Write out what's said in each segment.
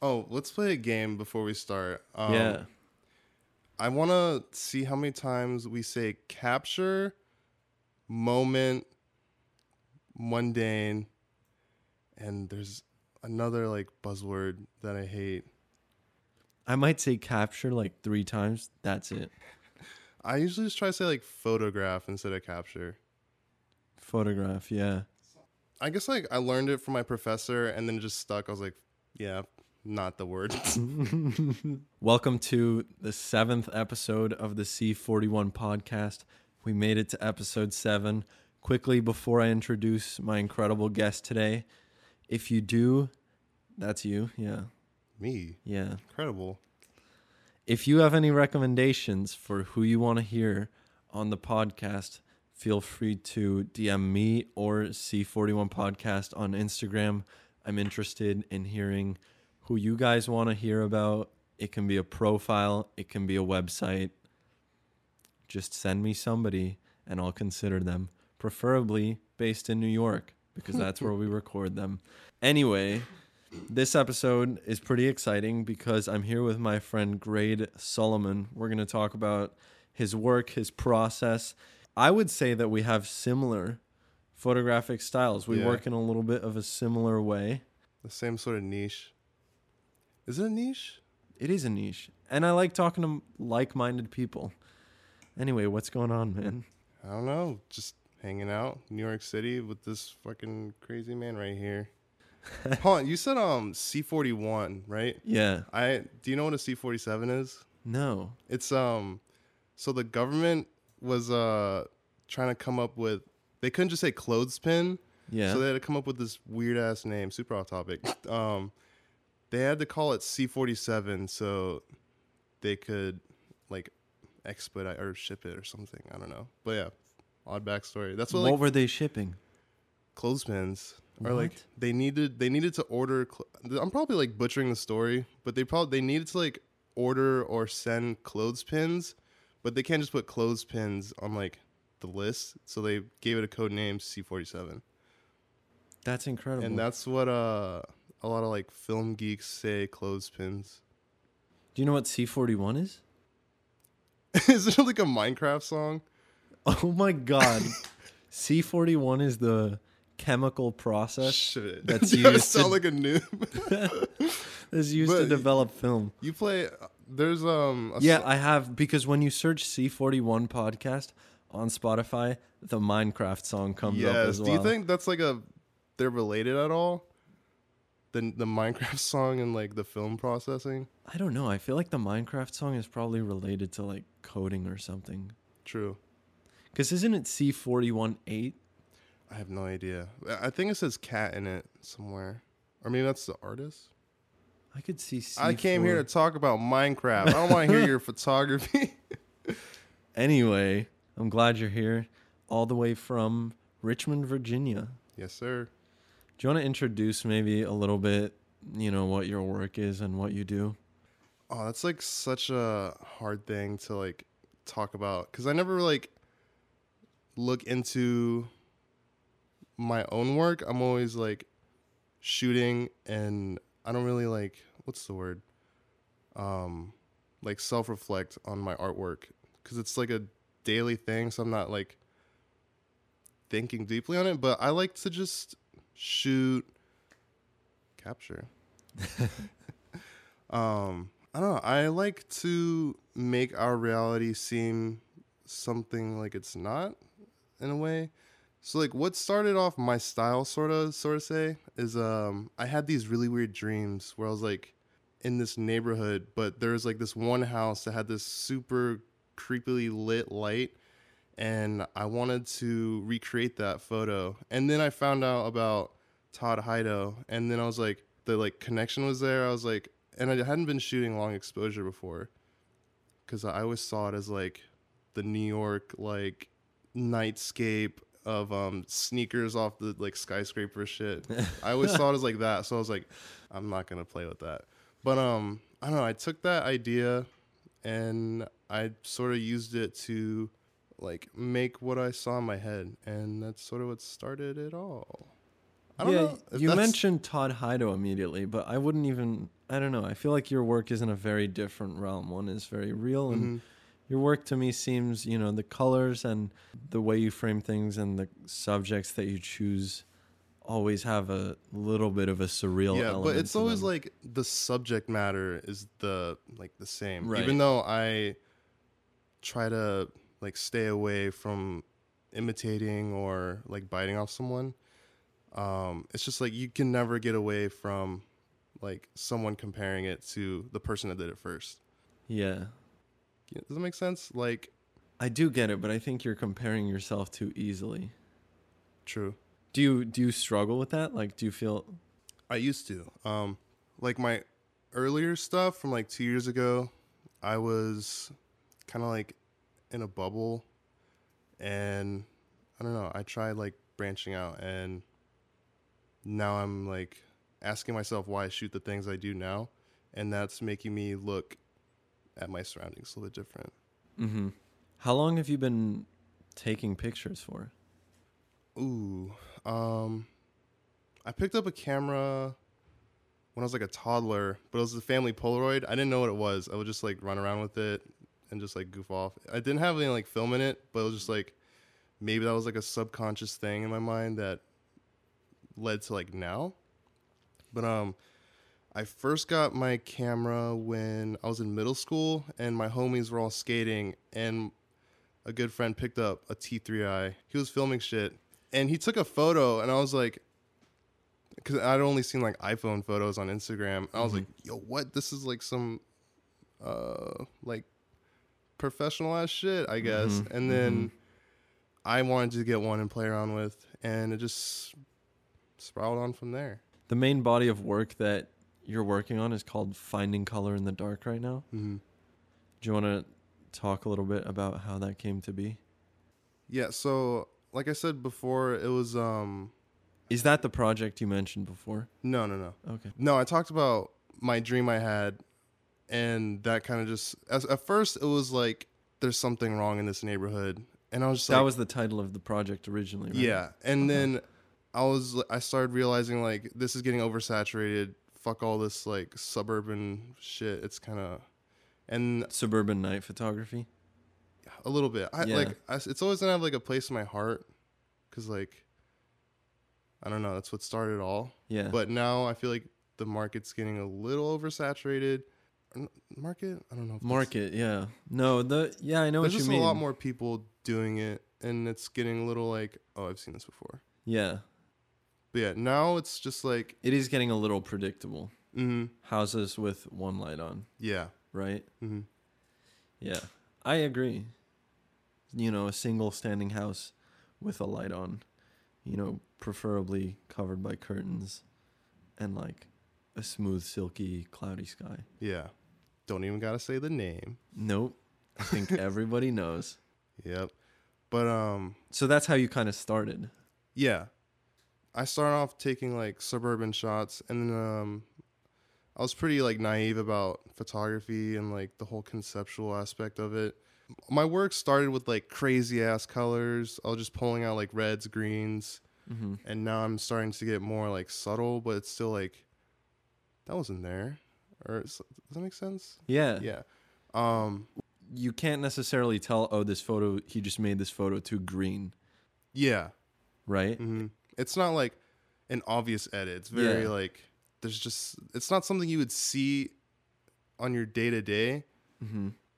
Oh, let's play a game before we start. Um, yeah. I want to see how many times we say capture, moment, mundane, and there's another like buzzword that I hate. I might say capture like three times. That's it. I usually just try to say like photograph instead of capture. Photograph, yeah. I guess like I learned it from my professor and then it just stuck. I was like, yeah, not the word. Welcome to the seventh episode of the C41 podcast. We made it to episode seven. Quickly, before I introduce my incredible guest today, if you do, that's you. Yeah. Me, Yeah. incredible. If you have any recommendations for who you want to hear on the podcast, feel free to DM me or C41 Podcast on Instagram. I'm interested in hearing who you guys want to hear about. It can be a profile, it can be a website. Just send me somebody and I'll consider them, preferably based in New York because that's where we record them. Anyway, this episode is pretty exciting because I'm here with my friend Grade Solomon. We're going to talk about his work, his process. I would say that we have similar photographic styles. We Yeah. work in a little bit of a similar way. The same sort of niche. Is it a niche? It is a niche. And I like talking to like minded people. Anyway, what's going on, man? I don't know. Just hanging out, New York City with this fucking crazy man right here. Hold on, you said um C forty one, right? Yeah. I do you know what a C forty seven is? No. It's um so the government was uh trying to come up with they couldn't just say clothespin, Yeah. so they had to come up with this weird ass name, super off topic. Um they had to call it C forty seven so they could like expedite or ship it or something. I don't know. But yeah, odd backstory. That's what what like were they shipping? clothespins or like they needed they needed to order cl- i'm probably like butchering the story but they probably they needed to like order or send clothespins but they can't just put clothespins on like the list so they gave it a code name c47 That's incredible. and that's what uh a lot of like film geeks say clothespins Do you know what C41 is? is it like a minecraft song Oh my god. C41 is the chemical process shit that's used to- sound like a noob that's used to develop film. you play there's um a Yeah, so- I have because when you search C41 podcast on Spotify, the Minecraft song comes up as well. Do you think that's like a they're related at all? The the Minecraft song and like the film processing? I don't know. I feel like the Minecraft song is probably related to like coding or something. True. Cuz isn't it C418? I have no idea. I I think it says cat in it somewhere. Or maybe that's the artist. I could see C4. I came here to talk about Minecraft. I don't want to hear your photography. Anyway, I'm glad you're here all the way from Richmond, Virginia. yes, sir. Do you want to introduce maybe a little bit, you know, what your work is and what you do? Oh, that's like such a hard thing to like talk about cuz I never like look into my own work. I'm always like shooting and I don't really like what's the word? Um like self-reflect on my artwork cuz it's like a daily thing, so I'm not like thinking deeply on it, but I like to just shoot capture. um I don't know. I like to make our reality seem something like it's not in a way. So like what started off my style sort of sort of say is um I had these really weird dreams where I was like in this neighborhood, but there was like this one house that had this super creepily lit light and I wanted to recreate that photo. And then I found out about Todd Hido and then I was like the like connection was there. I was like and I hadn't been shooting long exposure before cuz I always saw it as like the New York like nightscape of um sneakers off the like skyscraper shit. I always saw it as like that. So I was like I'm not going to play with that. But um I don't know, I took that idea and I sort of used it to like make what I saw in my head and that's sort of what started it all. I don't yeah, know. you that's- mentioned Todd Hido immediately, but I wouldn't even I don't know. I feel like your work is in a very different realm. One is very real, and Mhm. your work to me seems, you know, the colors and the way you frame things and the subjects that you choose always have a little bit of a surreal yeah element. but it's always them. like the subject matter is the like the same Right. even though i try to like stay away from imitating or like biting off someone um it's just like you can never get away from like someone comparing it to the person that did it first yeah. Yeah, does that make sense like I do get it, but I think you're comparing yourself too easily. true Do you do you struggle with that? Like do you feel I used to. Um, like my earlier stuff from like two years ago, I was kind of like in a bubble, and I don't know. I tried like branching out, and now I'm like asking myself why I shoot the things I do now, and that's making me look at my surroundings a little bit different. Mhm. How long have you been taking pictures for? Ooh, um, I picked up a camera when I was like a toddler, but it was a family Polaroid. I didn't know what it was. I would just like run around with it and just like goof off. I didn't have any like film in it, but it was just like maybe that was like a subconscious thing in my mind that led to like now. But um, I first got my camera when I was in middle school, and my homies were all skating, and a good friend picked up a T3i. He was filming shit, and he took a photo, and I was like, because I'd only seen like iPhone photos on Instagram. I was like, yo, what? This is like some, uh, like professional ass shit, I guess. Mhm, And then I wanted to get one and play around with, and it just spiraled on from there. The main body of work that you're working on is called Finding Color in the Dark right now. Mm-hmm. Do you want to talk a little bit about how that came to be? Yeah. So, like I said before, it was um, Is that the project you mentioned before? no, no, no. Okay. No, I talked about my dream I had, and that kind of just as, at first it was like there's something wrong in this neighborhood, and I was just that like, was the title of the project originally, right? yeah, and Okay. then I was I started realizing like this is getting oversaturated. Fuck all this like suburban shit. It's kind of and Suburban night photography. a little bit. I Yeah. like I, it's always gonna have like a place in my heart, cause like I don't know. That's what started it all. Yeah. But now I feel like the market's getting a little oversaturated. Market? I don't know. Market, yeah. No, the yeah, I know There's what you mean. There's just a lot more people doing it, and it's getting a little like, oh, I've seen this before. Yeah. But yeah, now it's just like, It is getting a little predictable. mm, Houses with one light on, yeah, right? hmm Yeah. I agree. You know, a single standing house with a light on, you know, preferably covered by curtains and like a smooth, silky, cloudy sky. yeah. Don't even gotta say the name. Nope. I think everybody knows. Yep. But um, So that's how you kind of started. yeah, I started off taking like suburban shots, and um, I was pretty like naive about photography and like the whole conceptual aspect of it. My work started with like crazy ass colors. I was just pulling out like reds, greens, hmm and now I'm starting to get more like subtle, but it's still like that wasn't there. Or does that make sense? Yeah. Yeah. Um. You can't necessarily tell, oh, this photo, he just made this photo too green, Yeah. right? hmm It's not like an obvious edit. It's very Yeah. like there's just it's not something you would see on your day to day,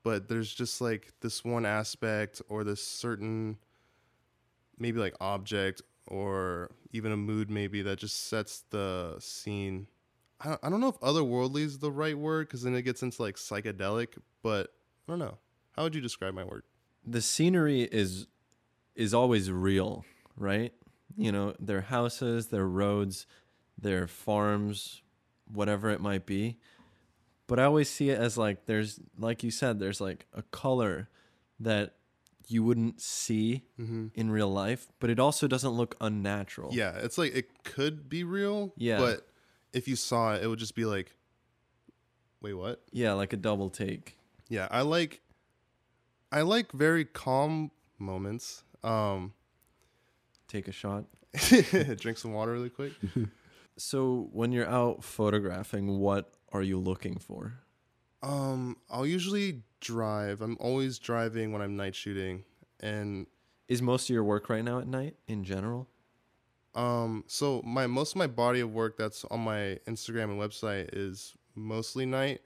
but there's just like this one aspect or this certain maybe like object or even a mood maybe that just sets the scene. I I don't know if otherworldly is the right word because then it gets into like psychedelic, but I don't know. How would you describe my work? the scenery is is always real, right? You know, their houses, their roads, their farms, whatever it might be. But I always see it as like there's like you said, there's like a color that you wouldn't see Mm-hmm. in real life, but it also doesn't look unnatural. Yeah, it's like it could be real. Yeah. But if you saw it, it would just be like, wait, what? Yeah, like a double take. Yeah, I like, I like very calm moments. Um, Take a shot. drink some water really quick. So when you're out photographing, what are you looking for? Um, I'll usually drive. I'm always driving when I'm night shooting, and Is most of your work right now at night in general? um, so my most of my body of work that's on my Instagram and website is mostly night,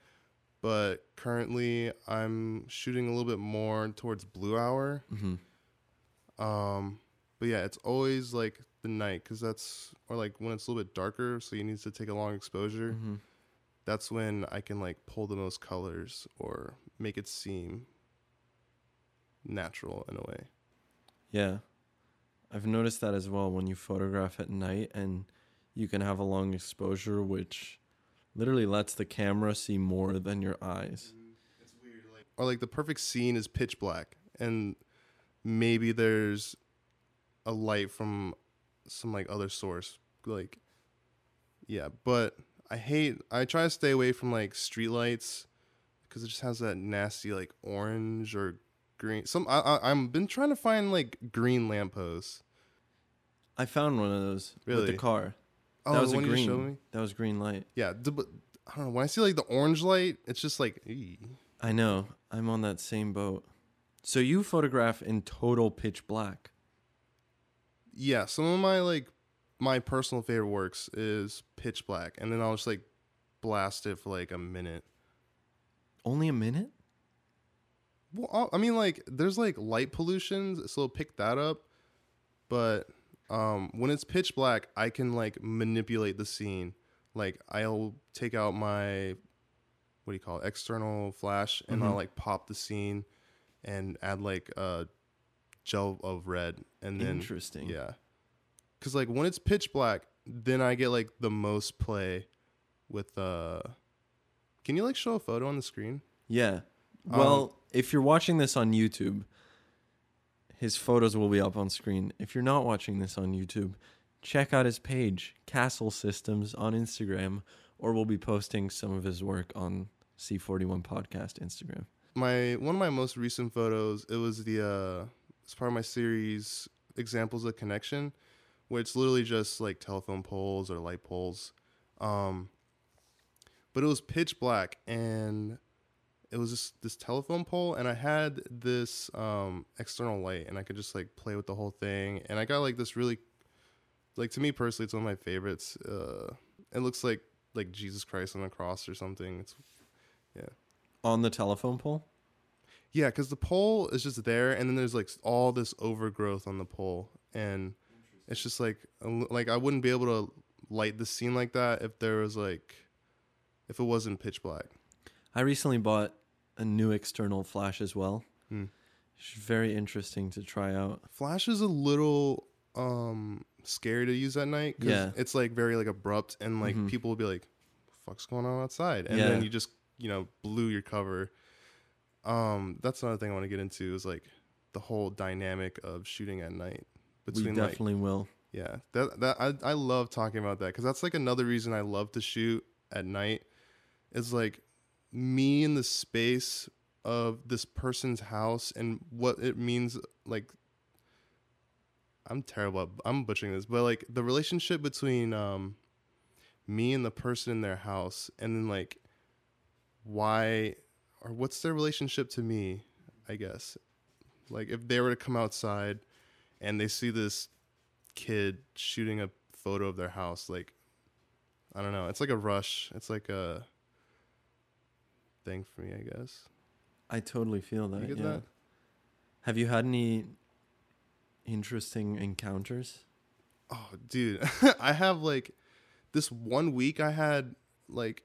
but currently I'm shooting a little bit more towards blue hour. Mm-hmm. Um, but yeah, it's always like the night because that's or like when it's a little bit darker, so you need to take a long exposure. Mm-hmm. That's when I can like pull the most colors or make it seem natural in a way. Yeah. I've noticed that as well when you photograph at night and you can have a long exposure, which literally lets the camera see more than your eyes. It's weird, like or like the perfect scene is pitch black, and maybe there's a light from some like other source, like yeah. But I hate. I try to stay away from like street lights because it just has that nasty like orange or green. Some I, I I'm been trying to find like green lampposts. I found one of those with the car. Oh, that was a green. me? That was green light. Yeah, d- but I don't know. When I see like the orange light, it's just like. "Ee." I know. I'm on that same boat. So you photograph in total pitch black. Yeah, some of my like my personal favorite works is pitch black, and then I'll just like blast it for like a minute. Only a minute? Well, I'll- mean, like there's like light pollution, so pick that up. But um, when it's pitch black, I can like manipulate the scene. Like I'll take out my what do you call it, external flash, and I'll Mhm. like pop the scene and add like a gel of red, and then Interesting. Yeah. Cause like when it's pitch black, then I get like the most play with uh can you like show a photo on the screen? Yeah. Um, Well, if you're watching this on YouTube, his photos will be up on screen. If you're not watching this on YouTube, check out his page, Castle Systems, on Instagram, or we'll be posting some of his work on C41 Podcast Instagram. My one of my most recent photos, it was the uh it's part of my series Examples of Connection, where it's literally just like telephone poles or light poles. Um but it was pitch black and it was just this telephone pole and I had this um external light and I could just like play with the whole thing and I got like this really like to me personally it's one of my favorites. Uh it looks like like Jesus Christ on the cross or something. It's yeah. On the telephone pole? Yeah, because the pole is just there, and then there's like all this overgrowth on the pole, and it's just like like I wouldn't be able to light the scene like that if there was like if it wasn't pitch black. I recently bought a new external flash as well. Hmm. It's very interesting to try out. Flash is a little um scary to use at night because Yeah. it's like very like abrupt, and like Mhm. people will be like, "Fuck's going on outside?" And Yeah. then you just you know blew your cover. Um, that's another thing I want to get into is like the whole dynamic of shooting at night we between like definitely will. Yeah, that that I I love talking about that because that's like another reason I love to shoot at night. Is like me in the space of this person's house and what it means. Like, I'm terrible. At, I'm butchering this, but like the relationship between um me and the person in their house, and then like why or what's their relationship to me? I guess like if they were to come outside and they see this kid shooting a photo of their house like i don't know it's like a rush it's like a thing for me i guess I totally feel that. you get yeah. that Have you had any interesting encounters? oh dude i have like this one week i had like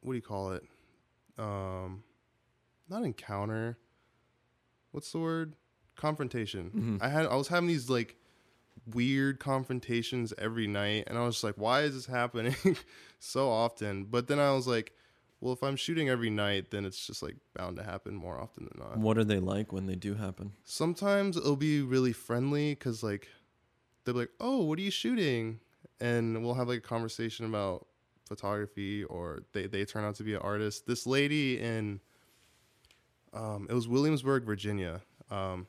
what do you call it um not encounter. What's the word? Confrontation. Mhm. i had i was having these like weird confrontations every night and i was just like why is this happening? So often. But then i was like well if i'm shooting every night then it's just like bound to happen more often than not. What are they like when they do happen? sometimes it'll be really friendly because like they'll be like oh what are you shooting? And we'll have like a conversation about photography or they, they turn out to be an artist this lady in um, it was williamsburg virginia um,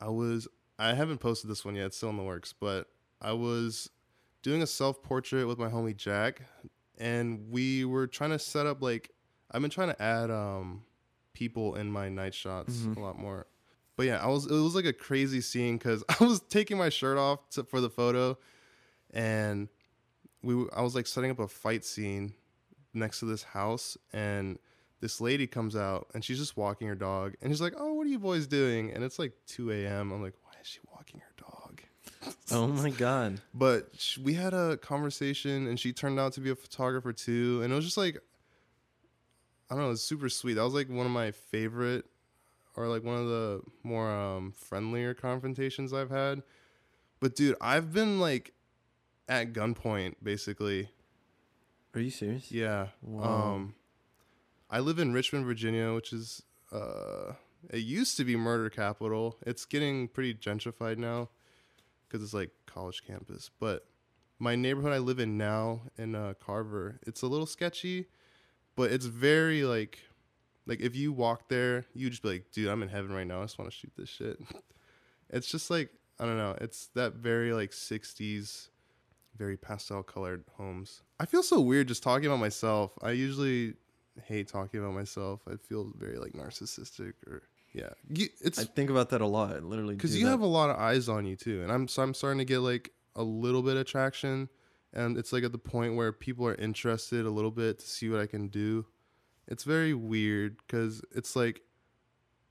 i was i haven't posted this one yet it's still in the works but i was doing a self-portrait with my homie jack and we were trying to set up like I've been trying to add um people in my night shots Mhm. a lot more. But yeah, I was it was like a crazy scene because I was taking my shirt off to, for the photo, and we I was like setting up a fight scene next to this house, and this lady comes out and she's just walking her dog, and she's like, "Oh, what are you boys doing?" And it's like 2 a.m. I'm like, "Why is she walking her dog?" Oh my god. But sh- we had a conversation, and she turned out to be a photographer too, and it was just like, I don't know, it's super sweet. That was like one of my favorite, or like one of the more um, friendlier confrontations I've had. But dude, I've been like at gunpoint basically. Are you serious? Yeah. Wow. Um, I live in Richmond, Virginia, which is uh, it used to be murder capital. It's getting pretty gentrified now because it's like college campus. But my neighborhood I live in now in uh, Carver, it's a little sketchy, but it's very like, like if you walk there, you just be like, dude, I'm in heaven right now. I just want to shoot this shit. it's just like I don't know. It's that very like '60s very pastel colored homes. I feel so weird just talking about myself. I usually hate talking about myself. I feel very like narcissistic or yeah. You, it's I think about that a lot. I literally because you that. have a lot of eyes on you too, and I'm so I'm starting to get like a little bit of traction, and it's like at the point where people are interested a little bit to see what I can do. It's very weird because it's like,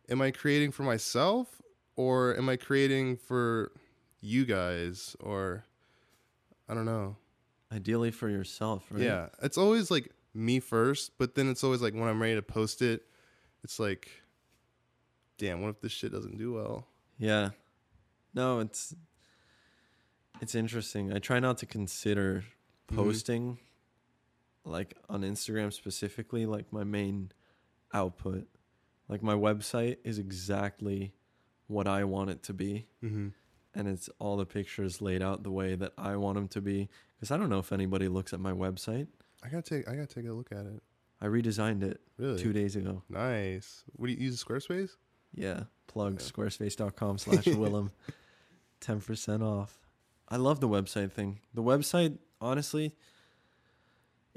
am I creating for myself or am I creating for you guys or I don't know. ideally for yourself, right? Yeah, it's always like me first, but then it's always like when I'm ready to post it, it's like, damn, what if this shit doesn't do well? Yeah. No, it's it's interesting. I try not to consider Mhm. posting like on Instagram specifically like my main output. Like my website is exactly what I want it to be Mm-hmm. And it's all the pictures laid out the way that I want them to be cuz I don't know if anybody looks at my website. I gotta take I gotta take a look at it. I redesigned it Really 2 days ago. nice. What do you use Squarespace? Yeah. Plug Yeah. squarespace.com slash Willem. 10% off. I love the website thing. The website, honestly,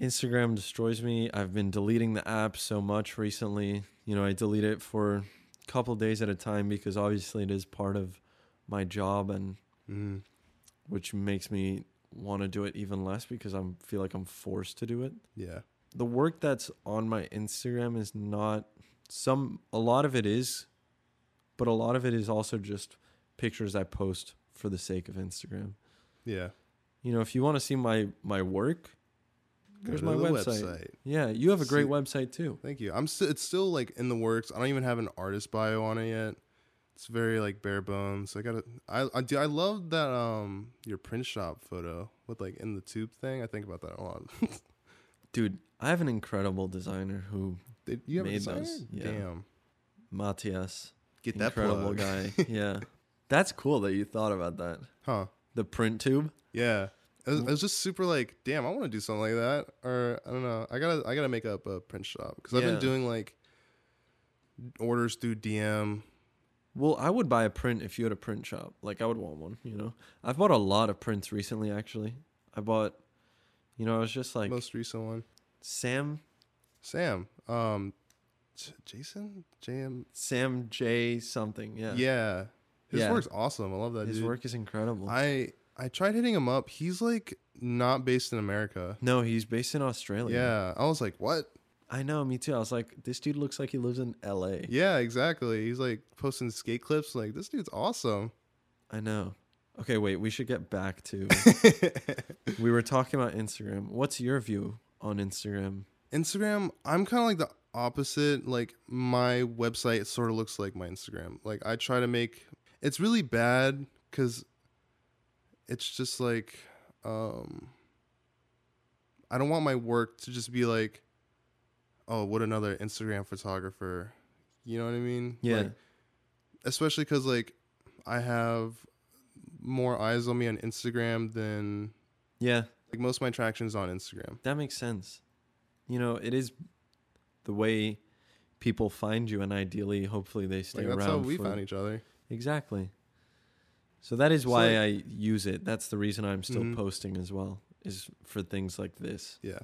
Instagram destroys me. I've been deleting the app so much recently. You know, I delete it for a couple days at a time because obviously it is part of my job and Mm-hmm. which makes me want to do it even less because I feel like I'm forced to do it. Yeah. The work that's on my Instagram is not some a lot of it is but a lot of it is also just pictures I post for the sake of Instagram. Yeah. You know, if you want to see my my work, Go there's my the website. Yeah, you have a great See- website too. Thank you. I'm still it's still like in the works. I don't even have an artist bio on it yet. It's very like bare bones. I gotta I I do I love that um your print shop photo with like in the tube thing. I think about that a lot. Dude, I have an incredible designer who Did you have a Made designer? those, yeah. Damn. Matthias. Get that incredible plug. guy. yeah. That's cool that you thought about that. Huh. The print tube. Yeah. It was, it was just super like, damn, I want to do something like that. Or I don't know. I gotta I gotta make up a print shop because I've Yeah. been doing like orders through DM. Well, I would buy a print if you had a print shop. Like I would want one, you know. I've bought a lot of prints recently actually. I bought you know, I was just like most recent one. Sam Sam. Um, J- Jason. JM. Sam J something. Yeah. Yeah. His Yeah. work's awesome. I love that His dude. work is incredible. I I tried hitting him up. He's like not based in America. no, he's based in Australia. Yeah. I was like, what? I know, me too. I was like, this dude looks like he lives in LA. Yeah, exactly. He's like posting skate clips. Like this dude's awesome. I know. Okay, wait, we should get back to we were talking about Instagram. What's your view on Instagram? Instagram, I'm kind of like the opposite. Like my website sort of looks like my Instagram. Like I try to make it's really bad cuz it's just like um I don't want my work to just be like oh, what another Instagram photographer. You know what I mean? Yeah. Like, especially cuz like I have more eyes on me on Instagram than Yeah, like most of my traction is on Instagram. that makes sense. You know, it is the way people find you and ideally hopefully they stay Like around. that's how we for- found each other. Exactly. So that is So, why like- I use it. That's the reason I'm still Mhm. posting as well, is for things like this. Yeah.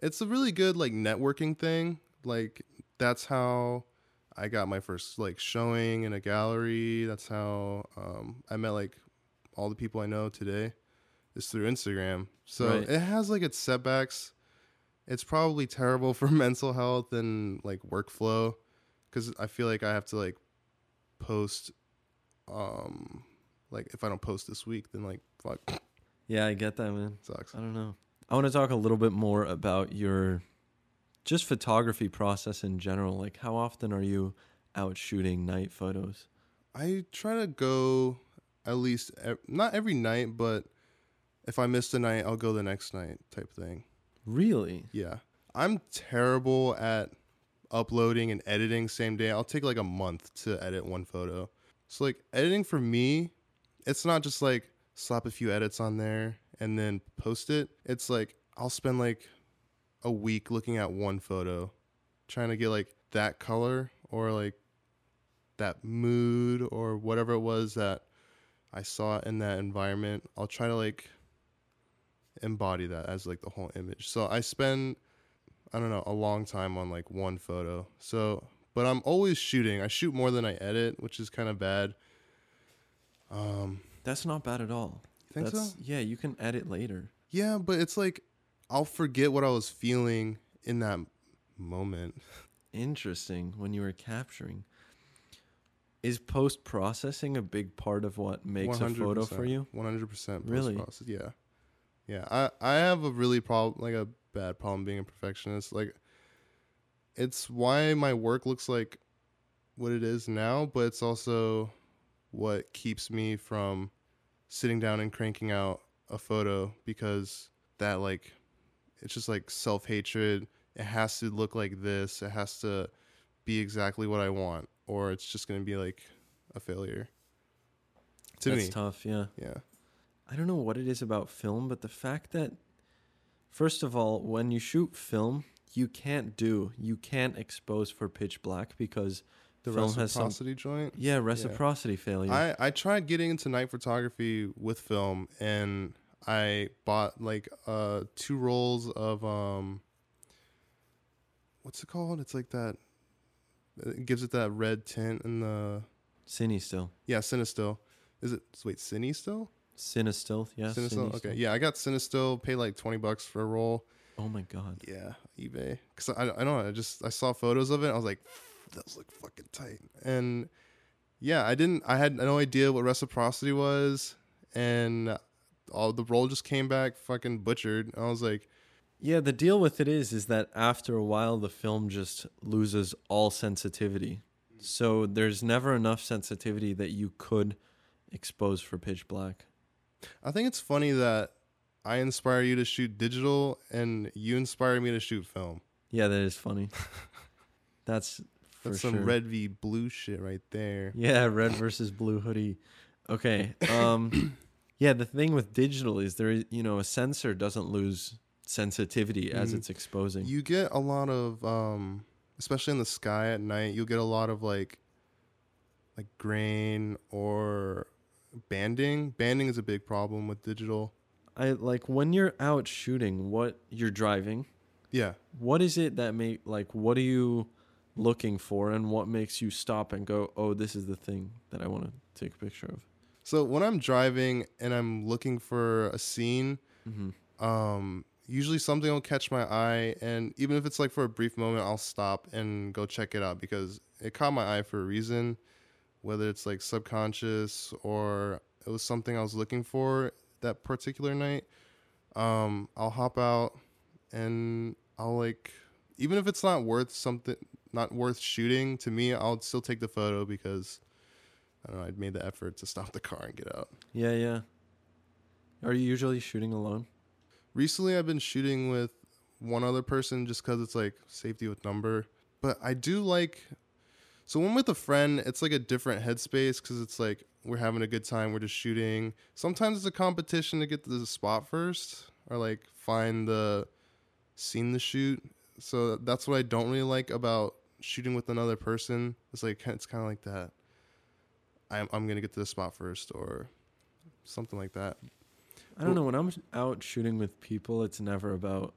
It's a really good like networking thing. Like that's how I got my first like showing in a gallery. That's how um, I met like all the people I know today is through Instagram. So Right. it has like its setbacks. It's probably terrible for mental health and like workflow because I feel like I have to like post. Um, like if I don't post this week, then like fuck Yeah, I get that, man. sucks. I don't know. I want to talk a little bit more about your just photography process in general. Like, how often are you out shooting night photos? I try to go at least not every night, but if I miss the night, I'll go the next night type thing. Really? Yeah. I'm terrible at uploading and editing same day. I'll take like a month to edit one photo. So like editing for me, it's not just like slap a few edits on there and then post it. It's like I'll spend like a week looking at one photo, trying to get like that color or like that mood or whatever it was that I saw in that environment. I'll try to like embody that as like the whole image. So I spend I don't know, a long time on like one photo. So, but I'm always shooting. I shoot more than I edit, which is kind of bad. Um, That's not bad at all. Think That's, so? Yeah, you can edit later. Yeah, but it's like I'll forget what I was feeling in that moment. Interesting when you were capturing. Is post processing a big part of what makes a photo for you? One hundred percent. Really? Yeah, yeah. I I have a really problem, like a bad problem being a perfectionist. Like, it's why my work looks like what it is now, but it's also what keeps me from sitting down and cranking out a photo because that like it's just like self hatred. It has to look like this. It has to be exactly what I want, or it's just gonna be like a failure. To That's me, tough, yeah. yeah. I don't know what it is about film, but the fact that, first of all, when you shoot film, you can't do, you can't expose for pitch black because, The Film has some- reciprocity joint. yeah, reciprocity failure. I, I tried getting into night photography with film and I bought like uh two rolls of um what's it called? It's like that it gives it that red tint in the CineStill. yeah, CineStill. Is it wait, CineStill? Cine still, yeah. CineStill? Cine Okay. Yeah, I got CineStill, paid like twenty bucks for a roll. Oh my god. Yeah, eBay. Cause I, I don't know. I just I saw photos of it. I was like, those look fucking tight. And yeah, I didn't. I had no idea what reciprocity was, and all the roll just came back fucking butchered. I was like, Yeah, the deal with it is is that after a while the film just loses all sensitivity. So there's never enough sensitivity that you could expose for pitch black. I think it's funny that I inspire you to shoot digital, and you inspire me to shoot film. Yeah, that is funny. That's That's sure. some red v blue shit right there. Yeah, red versus blue hoodie. Okay. Um yeah, the thing with digital is there is, you know, a sensor doesn't lose sensitivity as Mhm. it's exposing. You get a lot of, um, especially in the sky at night. You'll get a lot of like, like grain or banding. Banding is a big problem with digital. I like when you're out shooting, what you're driving, Yeah, what is it that make like what do you looking for and what makes you stop and go, "Oh, this is the thing that I want to take a picture of." So when I'm driving and I'm looking for a scene, Mhm. um, usually something will catch my eye, and even if it's like for a brief moment, I'll stop and go check it out because it caught my eye for a reason. Whether it's like subconscious or it was something I was looking for that particular night, um, I'll hop out and I'll like, even if it's not worth something, not worth shooting to me, I'll still take the photo because I don't know, I'd made the effort to stop the car and get out. Yeah, yeah. Are you usually shooting alone? Recently, I've been shooting with one other person just because it's like safety with number. But I do like, so when with a friend, it's like a different headspace because it's like we're having a good time, we're just shooting. Sometimes it's a competition to get to the spot first or like find the scene to shoot. So that's what I don't really like about shooting with another person. It's like it's kind of like that. I'm I'm gonna get to the spot first or something like that. I don't know. When I'm out shooting with people, it's never about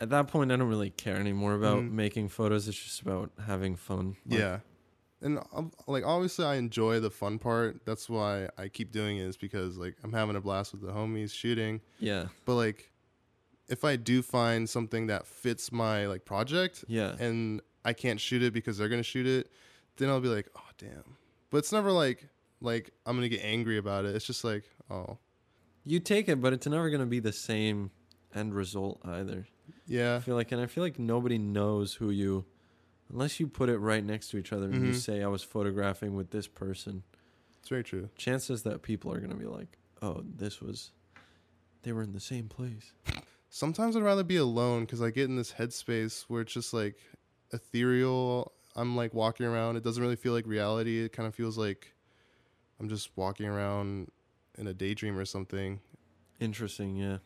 at that point I don't really care anymore about Mhm. making photos. It's just about having fun. Like, yeah. And like obviously I enjoy the fun part. That's why I keep doing it is because like I'm having a blast with the homies shooting. Yeah. But like if I do find something that fits my like project Yeah. and I can't shoot it because they're gonna shoot it, then I'll be like, oh damn. But it's never like like I'm gonna get angry about it. It's just like, oh You take it, but it's never gonna be the same end result either. Yeah, I feel like, and I feel like nobody knows who you, unless you put it right next to each other and you Mhm. say, "I was photographing with this person." it's very true. Chances that people are gonna be like, "Oh, this was, they were in the same place." Sometimes I'd rather be alone because I get in this headspace where it's just like ethereal. I'm like walking around. It doesn't really feel like reality. It kind of feels like I'm just walking around in a daydream or something. Interesting, yeah.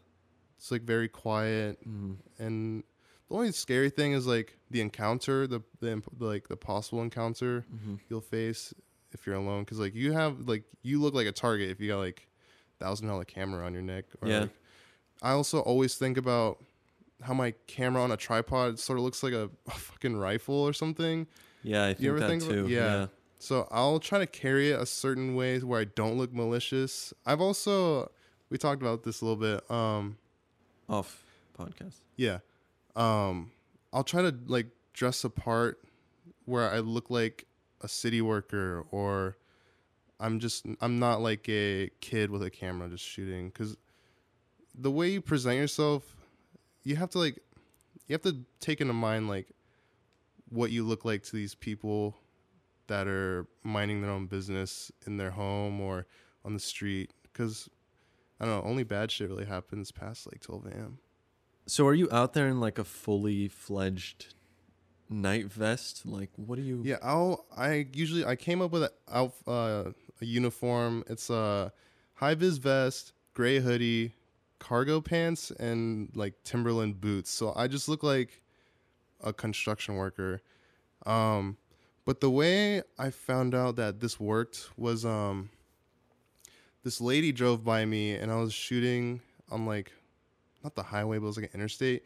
It's like very quiet, Mm. and the only scary thing is like the encounter, the, the imp- like the possible encounter hmm you'll face if you're alone. Because like you have like you look like a target if you got like thousand dollar camera on your neck. Yeah. Like, I also always think about how my camera on a tripod sort of looks like a, a fucking rifle or something. Yeah, I think ever that think about- too. yeah. yeah. So I'll try to carry it a certain way where I don't look malicious. I've also we talked about this a little bit. Um, Off podcast. yeah. Um, I'll try to like dress a part where I look like a city worker or I'm just I'm not like a kid with a camera just shooting cuz the way you present yourself you have to like you have to take into mind like what you look like to these people that are minding their own business in their home or on the street cuz I don't know, only bad shit really happens past like 12 a.m. So, are you out there in like a fully fledged night vest? Like, what do you? Yeah, I'll. I usually I came up with a uh, a uniform. It's a high vis vest, gray hoodie, cargo pants, and like Timberland boots. So I just look like a construction worker. Um, but the way I found out that this worked was um, this lady drove by me and I was shooting on like not the highway, but it was like an interstate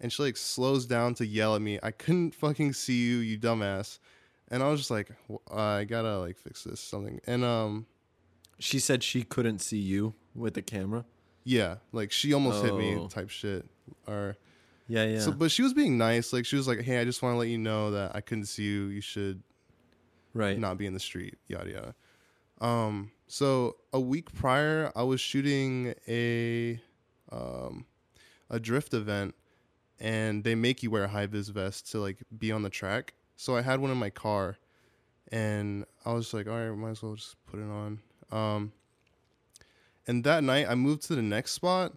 and she like slows down to yell at me. I couldn't fucking see you, you dumbass. And I was just like, I gotta like fix this something. And um, She said she couldn't see you with the camera. Yeah, like she almost hit me, Oh. type shit. Or Yeah, yeah. so, but she was being nice. Like she was like, hey, I just want to let you know that I couldn't see you. You should right. not be in the street. Yada yada. Um, so a week prior, I was shooting a um a drift event, and they make you wear a high vis vest to like be on the track. So I had one in my car, and I was like, all right, might as well just put it on. Um, and that night I moved to the next spot,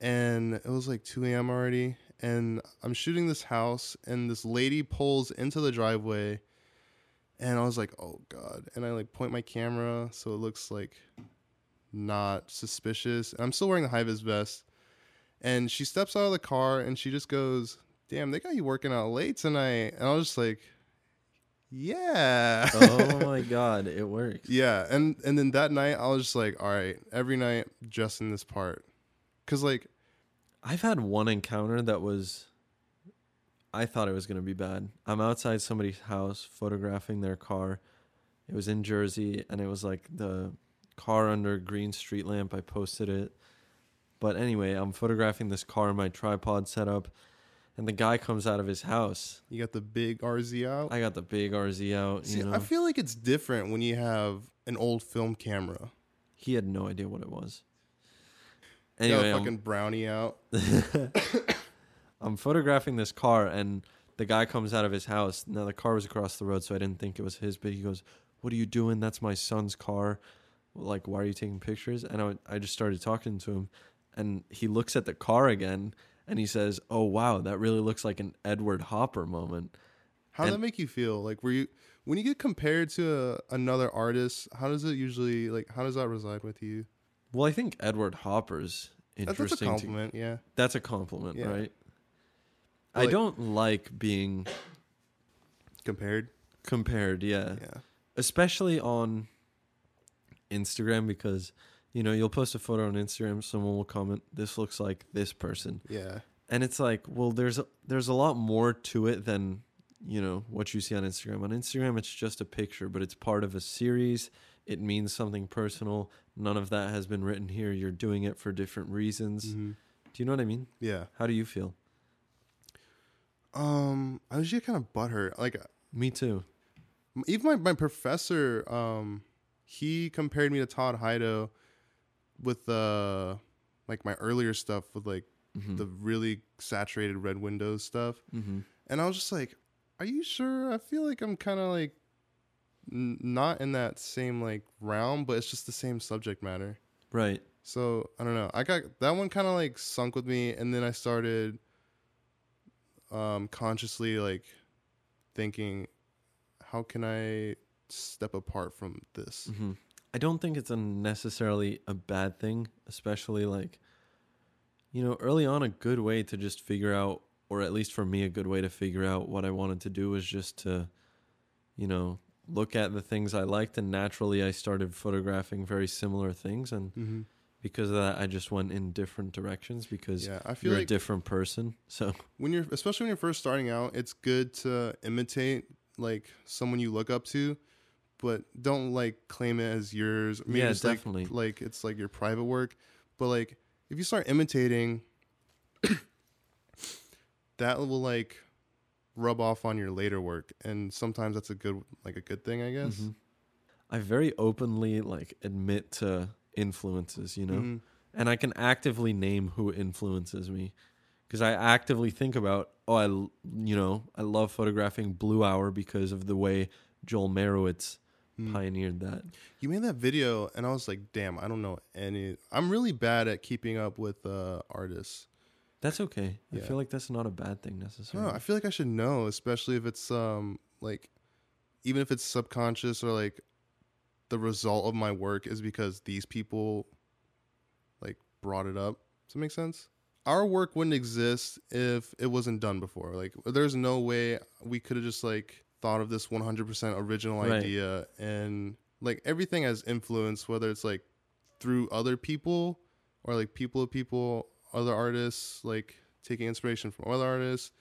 and it was like 2 a.m. already, and I'm shooting this house, and this lady pulls into the driveway, and I was like, oh god, and I like point my camera so it looks like not suspicious, and I'm still wearing the high vis vest, and she steps out of the car and she just goes, damn, they got you working out late tonight, and I was just like, yeah. oh my god, it works. Yeah, and and then that night I was just like, all right, every night just in this part, cause like I've had one encounter that was I thought it was going to be bad. I'm outside somebody's house photographing their car. It was in Jersey and it was like the car under green street lamp. I posted it. But anyway, I'm photographing this car in my tripod setup and the guy comes out of his house. you got the big RZ out. I got the big RZ out, See, you know. I feel like it's different when you have an old film camera. he had no idea what it was. You got Anyway, a I'm- fucking brownie out. I'm photographing this car and the guy comes out of his house. Now the car was across the road, so I didn't think it was his. But he goes, "What are you doing? That's my son's car. Like, why are you taking pictures?" And I, I just started talking to him, and he looks at the car again, and he says, "Oh wow, that really looks like an Edward Hopper moment." How does And- that make you feel? Like, were you when you get compared to a, another artist? How does it usually like? How does that reside with you? Well, I think Edward Hopper's That- That's a interesting. to- compliment. yeah. that's a compliment, Yeah. right? But, I don't like being Compared. compared. Yeah. Yeah. especially on Instagram because you know you'll post a photo on Instagram, someone will comment, "This looks like this person," Yeah. and it's like, well, there's a, there's a lot more to it than you know what you see on Instagram. On Instagram, it's just a picture, but it's part of a series. It means something personal. None of that has been written here. You're doing it for different reasons. hmm Do you know what I mean? Yeah. How do you feel? Um, I was just kind of butthurt. Like Me too. even my, my professor, um, he compared me to Todd Hido with uh like my earlier stuff with like Mm-hmm. the really saturated red windows stuff. mm-hmm. And I was just like, "Are you sure?" I feel like I'm kind of like n- not in that same like realm, but it's just the same subject matter. Right. So I don't know. I got that one kind of like sunk with me, and then I started um, consciously like thinking, how can I step apart from this? hmm I don't think it's a necessarily a bad thing, especially like, you know, early on, a good way to just figure out, or at least for me, a good way to figure out what I wanted to do was just to, you know, look at the things I liked. And naturally, I started photographing very similar things. And Mm-hmm. because of that, I just went in different directions because Yeah, I feel you're a different person. So, when you're, especially when you're first starting out, it's good to imitate like someone you look up to, but don't like claim it as yours. Maybe Yeah, like- definitely. Like, it's like your private work, but like if you start imitating, that will like rub off on your later work, and sometimes that's a good like a good thing, I guess. mhm. I very openly like admit to influences, you know? Mhm. and I can actively name who influences me because I actively think about oh I, you know I love photographing Blue Hour because of the way Joel Meyerowitz Mm. pioneered that. You made that video, and I was like, damn, I don't know any. I'm really bad at keeping up with uh, artists. That's okay. I feel like that's not a bad thing necessarily. know. I feel like I should know, especially if it's um like, even if it's subconscious or like, the result of my work is because these people, like, brought it up. Does that make sense? Our work wouldn't exist if it wasn't done before. Like, there's no way we could have just like thought of this 100% original Right. idea and like everything has influence, whether it's like through other people or like people of people, other artists, like taking inspiration from other artists,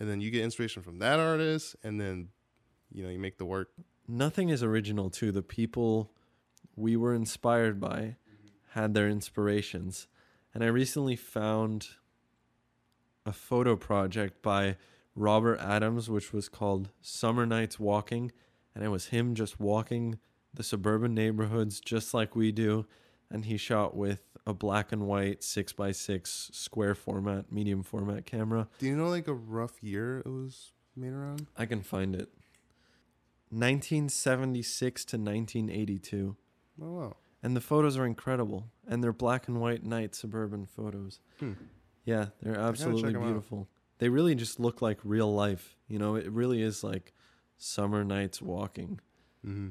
and then you get inspiration from that artist, and then you know you make the work. Nothing is original too. The people we were inspired by had their inspirations. And I recently found a photo project by Robert Adams, which was called Summer Nights Walking. And it was him just walking the suburban neighborhoods just like we do. And he shot with a black and white six by six square format, medium format camera. Do you know like a rough year it was made around? I can find it. 1976 to 1982. Oh wow. And the photos are incredible. And they're black and white night suburban photos. Hmm. Yeah, they're absolutely absolutely 'em out. beautiful. They really just look like real life. You know, it really is like summer nights walking. Mm-hmm.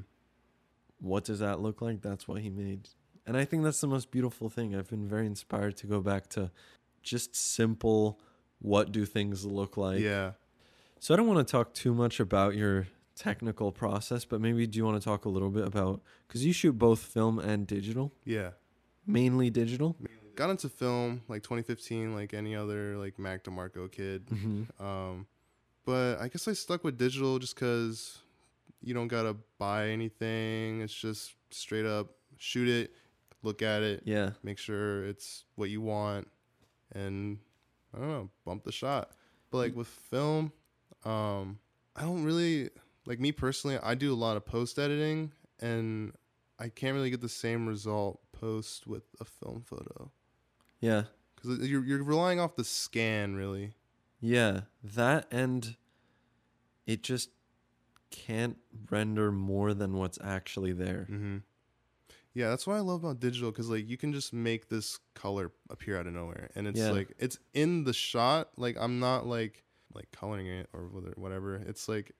What does that look like? That's what he made. And I think that's the most beautiful thing. I've been very inspired to go back to just simple what do things look like. yeah. So I don't want to talk too much about your technical process, but maybe do you want to talk a little bit about cuz you shoot both film and digital? Yeah. Mainly digital? Got into film like 2015, like any other like Mac DeMarco kid. Mhm. Um, but I guess I stuck with digital just because you don't gotta buy anything. It's just straight up shoot it, look at it, Yeah. make sure it's what you want, and I don't know, bump the shot. But like with film, um, I don't really like me personally. I do a lot of post editing, and I can't really get the same result post with a film photo Yeah. because you're you're relying off the scan really. Yeah, that and it just can't render more than what's actually there. Mm-hmm. Yeah, that's what I love about digital because like you can just make this color appear out of nowhere, and it's Yeah. like it's in the shot. Like I'm not like like coloring it or whatever. It's like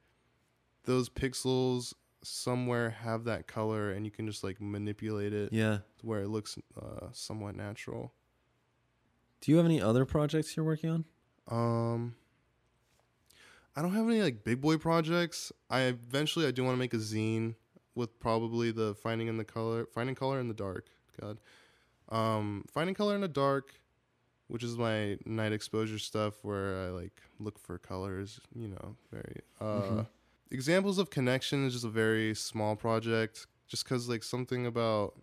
those pixels somewhere have that color, and you can just like manipulate it Yeah. to where it looks uh, somewhat natural. Do you have any other projects you're working on? Um, I don't have any like big boy projects. I eventually I do want to make a zine with probably the finding in the color, finding color in the dark. God, um, finding color in the dark, which is my night exposure stuff where I like look for colors, you know, very uh Mhm. examples of connection is just a very small project just cuz like something about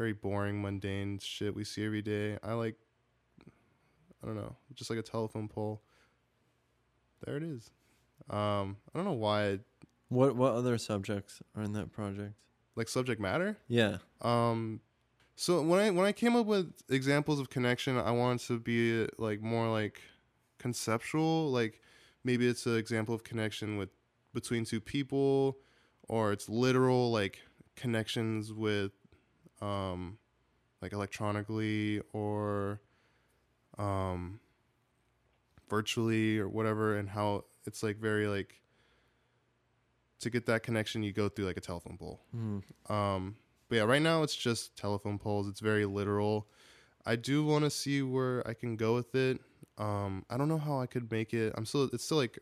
very boring mundane shit we see every day. I like I don't know, just like a telephone pole. There it is. Um I don't know why I, What what other subjects are in that project? like subject matter. Yeah. Um, so when I when I came up with examples of connection, I wanted to be like more like conceptual. Like maybe it's an example of connection with between two people, or it's literal like connections with, um, like electronically or, um, virtually or whatever, and how it's like very like. To get that connection, you go through like a telephone pole. Mm. Um, but yeah, right now it's just telephone poles. It's very literal. I do want to see where I can go with it. Um, I don't know how I could make it. I'm still it's still like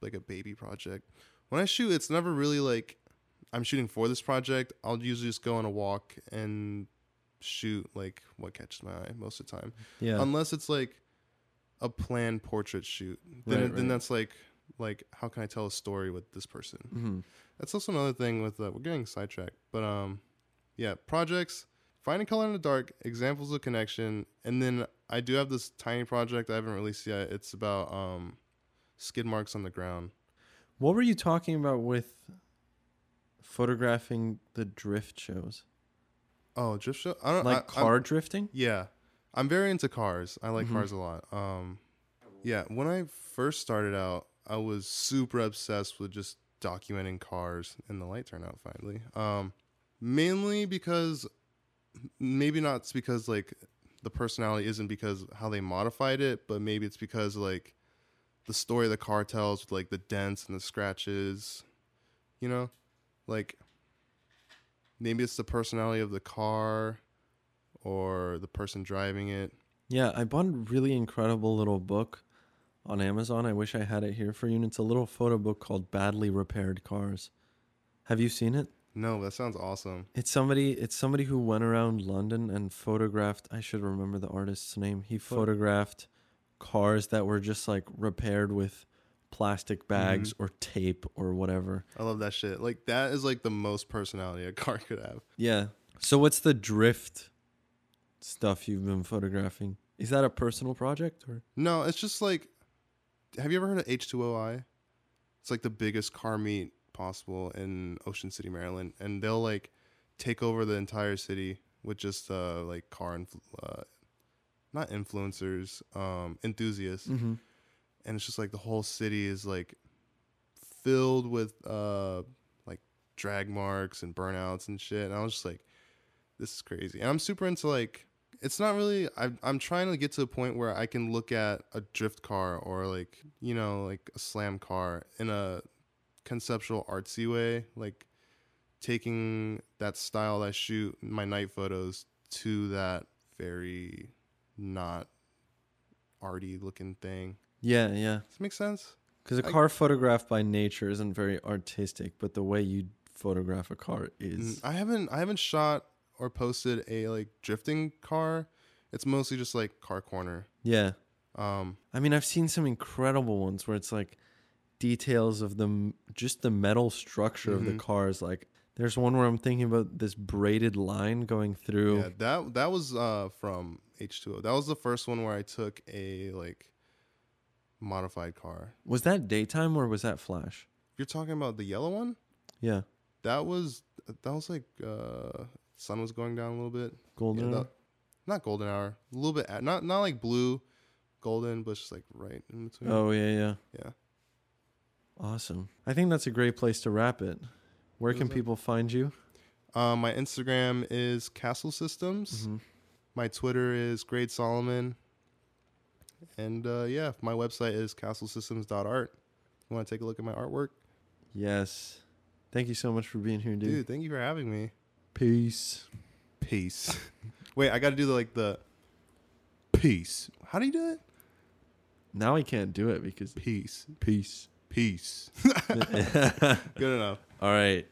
like a baby project. When I shoot, it's never really like I'm shooting for this project. I'll usually just go on a walk and shoot like what catches my eye most of the time. Yeah. Unless it's like a planned portrait shoot. Then Right, then right. that's like like how can I tell a story with this person? hmm That's also another thing with uh, we're getting sidetracked, but um, yeah, projects, finding color in the dark, examples of connection, and then I do have this tiny project I haven't released yet. It's about um, skid marks on the ground. What were you talking about with photographing the drift shows? Oh, drift show. I don't Like I- I'm- car drifting? yeah, I'm very into cars. I like Mhm. cars a lot. Um, yeah, when I first started out, I was super obsessed with just documenting cars, and the light turned out finally. Um, mainly because maybe not because like the personality isn't because how they modified it, but maybe it's because like the story the car tells with like the dents and the scratches, you know, like maybe it's the personality of the car or the person driving it. Yeah, I bought a really incredible little book on Amazon. I wish I had it here for you. And it's a little photo book called Badly Repaired Cars. Have you seen it? No, that sounds awesome. It's somebody it's somebody who went around London and photographed I should remember the artist's name. He photographed cars that were just like repaired with plastic bags Mm-hmm. or tape or whatever. I love that shit. Like that is like the most personality a car could have. Yeah. So what's the drift stuff you've been photographing? Is that a personal project or No, it's just like have you ever heard of H2OI? It's like the biggest car meet possible in Ocean City, Maryland, and they'll like take over the entire city with just uh like car influ- uh not influencers, um enthusiasts. mm-hmm. And it's just like the whole city is like filled with uh like drag marks and burnouts and shit and i was just like this is crazy. And i'm super into like it's not really I'm, I'm trying to get to a point where i can look at a drift car or like you know like a slam car in a conceptual artsy way like taking that style that i shoot my night photos to that very not arty looking thing Yeah, yeah. does that make sense? Because a I- car photographed by nature isn't very artistic, but the way you photograph a car is. Mm, I haven't I haven't shot or posted a like drifting car. It's mostly just like car corner. Yeah. Um I mean, I've seen some incredible ones where it's like details of the just the metal structure of the Mhm. cars. Like, there's one where I'm thinking about this braided line going through. yeah, that that was uh from H2O. That was the first one where I took a like modified car. Was that daytime or was that flash? You're talking about the yellow one? Yeah, That was that was like uh sun was going down a little bit. golden. Yeah, that- not golden hour. A little bit not not like blue golden, but just like right in between. oh yeah, yeah. Yeah. Awesome. I think that's a great place to wrap it. Where What can people find you? Um, my Instagram is Castle Systems. Mhm. My Twitter is Grade Solomon. And uh, yeah, my website is castlesystems.art. You want to take a look at my artwork? Yes. Thank you so much for being here, dude. Dude, thank you for having me. Peace. Peace. Wait, I got to do the, like the peace. How do you do it? Now I can't do it because Peace. peace. Peace. Good enough. right.